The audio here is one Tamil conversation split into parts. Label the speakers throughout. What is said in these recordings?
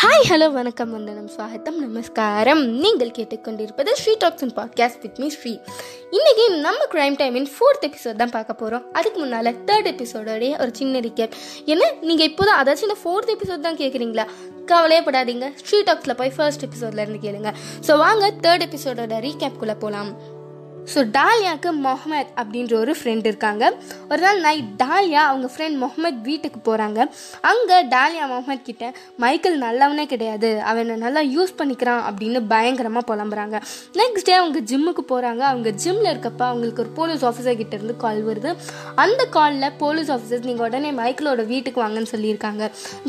Speaker 1: ஹாய் ஹலோ வணக்கம் வந்தனம் ஸ்வாகத்தம் நமஸ்காரம். நீங்கள் கேட்டுக்கொண்டிருப்பது Sri talks and podcast with me Sri. இன்றைக்கி நம்ம க்ரைம் டைமின் ஃபோர்த் எபிசோட் தான் பார்க்க போகிறோம் அதுக்கு முன்னால் தேர்ட் எபிசோடோடைய ஒரு சின்ன ரிக்கேப் என்ன? நீங்கள் இப்போ தான் அதாச்சும் இந்த ஃபோர்த் எபிசோட் தான் கேட்குறீங்களா கவலையே படாதீங்க ஸ்ரீ டாக்ஸில் போய் ஃபர்ஸ்ட் எபிசோட்லேருந்து கேளுங்க. ஸோ வாங்க தேர்ட் எபிசோடோட ரீகேப்குள்ளே போகலாம் ஸோ டாலியாவுக்கு மொஹமத் அப்படின்ற ஒரு ஃப்ரெண்ட் இருக்காங்க. ஒரு நாள் நைட் டாலியா அவங்க ஃப்ரெண்ட் மொஹமத் வீட்டுக்கு போகிறாங்க அங்கே டாலியா மொஹமத் கிட்ட மைக்கேல் நல்லவனே கிடையாது. அவனை நல்லா யூஸ் பண்ணிக்கிறான் அப்படின்னு பயங்கரமாக புலம்புறாங்க. நெக்ஸ்ட் டே அவங்க ஜிம்முக்கு போகிறாங்க அவங்க ஜிம்மில் இருக்கப்ப அவங்களுக்கு ஒரு போலீஸ் ஆஃபீஸர் கிட்ட இருந்து கால் வருது. அந்த காலில் போலீஸ் ஆஃபீஸர் நீங்கள் உடனே மைக்கிளோட வீட்டுக்கு வாங்கன்னு சொல்லியிருக்காங்க.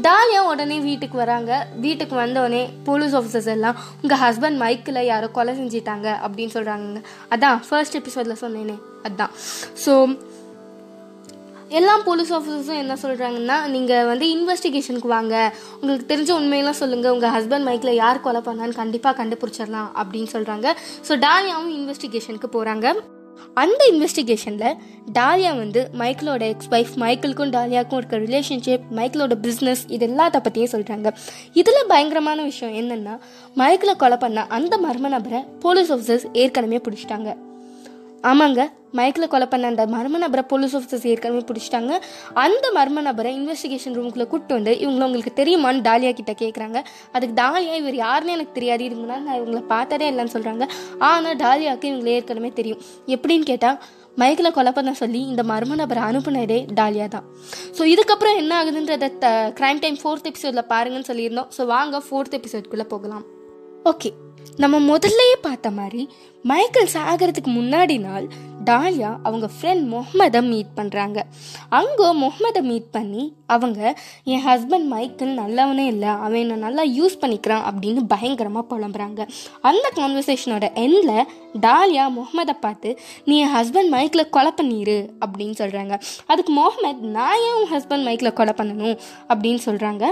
Speaker 1: டாலியா உடனே வீட்டுக்கு வராங்க. வீட்டுக்கு வந்தோடனே போலீஸ் ஆஃபீஸர்ஸ் எல்லாம் உங்கள் ஹஸ்பண்ட் மைக்கில் யாரோ கொலை செஞ்சிட்டாங்க அப்படின்னு சொல்கிறாங்க அதான் ஃபர்ஸ்ட் எபிசோடில் சொன்னேனே. அதுதான் ஸோ எல்லா போலீஸ் ஆஃபீஸர்ஸும் என்ன சொல்கிறாங்கன்னா நீங்கள் வந்து இன்வெஸ்டிகேஷனுக்கு வாங்க. உங்களுக்கு தெரிஞ்ச உண்மையெல்லாம் சொல்லுங்கள் உங்கள் ஹஸ்பண்ட் மைக்கில் யார் கொலை பண்ணான்னு கண்டிப்பாக கண்டுபிடிச்சிடலாம் அப்படின்னு சொல்கிறாங்க ஸோ டாலியாவும் இன்வெஸ்டிகேஷனுக்கு போகிறாங்க அந்த இன்வெஸ்டிகேஷனில் டாலியா வந்து மைக்கிளோட எக்ஸ் ஒய்ஃப் மைக்கிளுக்கும் டாலியாவுக்கும் இருக்க ரிலேஷன்ஷிப் மைக்கிளோட பிஸ்னஸ் இது எல்லாத்த பற்றியும் சொல்கிறாங்க இதில் பயங்கரமான விஷயம் என்னென்னா மைக்கிளை கொலை பண்ண அந்த மர்ம நபரை போலீஸ் ஆஃபீஸர்ஸ் ஏற்கனவே பிடிச்சிட்டாங்க. ஆமாங்க. மைக்கில் கொலை பண்ண அந்த மர்ம நபரை போலீஸ் ஆஃபீஸர்ஸ் ஏற்கனவே பிடிச்சிட்டாங்க. அந்த மர்ம நபரை இன்வெஸ்டிகேஷன் ரூமுக்குள்ளே கூப்பிட்டு வந்து இவங்களை உங்களுக்கு தெரியுமான்னு டாலியா கிட்ட கேட்குறாங்க அதுக்கு டாலியா இவர் யாருன்னு எனக்கு தெரியாது. இதுக்கு நான் இவங்களை பார்த்ததே இல்லைன்னு சொல்கிறாங்க ஆனால் டாலியாவுக்கு இவங்களை ஏற்கனவே தெரியும். எப்படின்னு கேட்டால் மைக்கில் கொலை பண்ண சொல்லி இந்த மர்ம நபரை அனுப்புனதே டாலியா தான். ஸோ இதுக்கப்புறம் என்ன ஆகுதுன்றத க்ரைம் டைம் ஃபோர்த் எபிசோடில் பாருங்கன்னு சொல்லியிருந்தோம். ஸோ வாங்க ஃபோர்த் எபிசோட்குள்ளே போகலாம். ஓகே நம்ம முதல்லயே பார்த்த மாதிரி மைக்கேல் சாகிறதுக்கு முன்னாடி நாள் டாலியா அவங்க ஃப்ரெண்ட் முகமதை மீட் பண்ணுறாங்க அங்கே முகமதை மீட் பண்ணி அவங்க என் ஹஸ்பண்ட் மைக்கேல் நல்லவனே இல்லை. அவன் என்னை நல்லா யூஸ் பண்ணிக்கிறான் அப்படின்னு பயங்கரமாக புலம்புறாங்க. அந்த கான்வர்சேஷனோட எண்டில் டாலியா முகமதை பார்த்து நீ என் ஹஸ்பண்ட் மைக்கில் கொலை பண்ணிடு அப்படின்னு சொல்கிறாங்க அதுக்கு முகமது நான் ஏன் உன் ஹஸ்பண்ட் மைக்கில் கொலை பண்ணணும்? அப்படின்னு சொல்கிறாங்க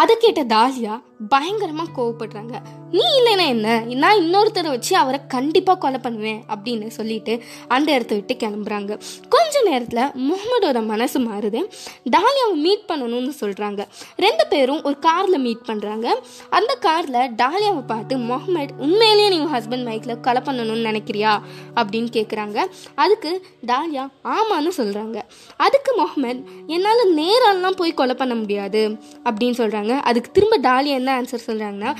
Speaker 1: அதை கேட்ட தாலியா பயங்கரமாக கோவப்படுறாங்க. நீ இல்லைன்னா என்ன? நான் இன்னொருத்தரை வச்சு அவரை கண்டிப்பாக கொலை பண்ணுவேன் அப்படின்னு சொல்லிட்டு அந்த இடத்த விட்டு கிளம்புறாங்க. கொஞ்ச நேரத்தில் முகமதோட மனசு மாறுது. டாலியாவை மீட் பண்ணணும்னு சொல்கிறாங்க ரெண்டு பேரும் ஒரு காரில் மீட் பண்ணுறாங்க அந்த காரில் டாலியாவை பார்த்து முகமது உண்மையிலேயே நீ ஹஸ்பண்ட் மைக்கில் கொலை பண்ணணும்னு நினைக்கிறியா? அப்படின்னு கேட்குறாங்க அதுக்கு டாலியா ஆமான்னு சொல்கிறாங்க அதுக்கு முகமது என்னால் நேரெல்லாம் போய் கொலை பண்ண முடியாது. அப்படின்னு சொல்கிறாங்க அதுக்கு திரும்ப டாலியா என்ன ஆன்சர் சொல்கிறாங்கன்னா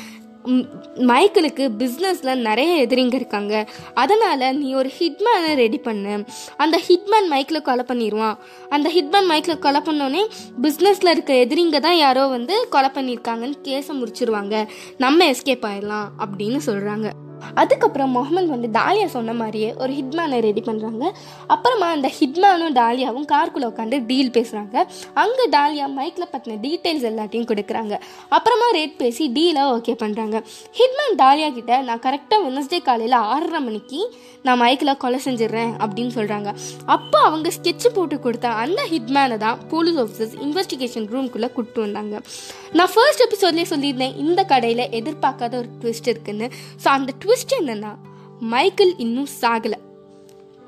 Speaker 1: மைக்கிளுக்கு பிஸ்னஸில் நிறைய எதிரிங்க இருக்காங்க. அதனால் நீ ஒரு ஹிட்மேனை ரெடி பண்ணு. அந்த ஹிட்மேன் மைக்கில் கொலை பண்ணிடுவான் அந்த ஹிட்மேன் மைக்கில் கொலை பண்ணோன்னே பிஸ்னஸில் இருக்க எதிரிங்க தான் யாரோ வந்து கொலை பண்ணியிருக்காங்கன்னு கேஸை முடிச்சிருவாங்க. நம்ம எஸ்கேப் ஆயிடலாம் அப்படின்னு சொல்கிறாங்க அதுக்கப்புறம் முகமது வந்து டாலியா சொன்ன மாதிரியே ஒரு ஹிட்மேனை ரெடி பண்ணுறாங்க அப்புறமா அந்த ஹிட்மேனும் டாலியாவும் கார்க்குள்ளே உட்காந்து டீல் பேசுகிறாங்க அங்கே டாலியா மைக்கில் பற்றின டீட்டெயில்ஸ் எல்லாத்தையும் கொடுக்குறாங்க. அப்புறமா ரேட் பேசி டீலை ஓகே பண்ணுறாங்க ஹிட்மேன் டாலியா கிட்ட நான் கரெக்டாக வெனஸ்டே காலையில் ஆறரை மணிக்கு நான் மைக்கில் கொலை செஞ்சிடுறேன் அப்படின்னு சொல்கிறாங்க அப்போ அவங்க ஸ்கெட்ச் போட்டு கொடுத்த அந்த ஹிட்மேனை தான் போலீஸ் ஆஃபீஸர்ஸ் இன்வெஸ்டிகேஷன் ரூம்குள்ளே கூப்பிட்டு வந்தாங்க. நான் ஃபர்ஸ்ட் எபிசோட்லேயே சொல்லியிருந்தேன் இந்த கடையில் எதிர்பார்க்காத ஒரு ட்விஸ்ட் இருக்குன்னு. ஸோ அந்த ட்விஸ்ட் என்னன்னா மைக்கேல் இன்னும் சாகலை.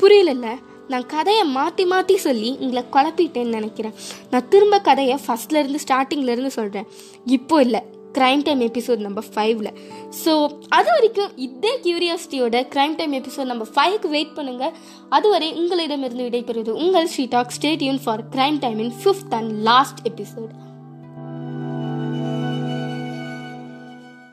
Speaker 1: புரியலல்ல? நான் கதையை மாற்றி மாற்றி சொல்லி உங்களை குழப்பிட்டேன்னு நினைக்கிறேன். நான் திரும்ப கதையை ஃபஸ்ட்லேருந்து ஸ்டார்டிங்லேருந்து சொல்கிறேன் இப்போ இல்லை க்ரைம் டைம் எபிசோட் நம்பர் ஃபைவ்ல ஸோ அது வரைக்கும் இதே கியூரியாசிட்டியோட க்ரைம் டைம் எபிசோட் நம்பர் ஃபைவ்க்கு வெயிட் பண்ணுங்கள் அதுவரை உங்களிடமிருந்து விடைபெறுவது உங்கள் Sri talk stay tuned for crime time in fifth and last episode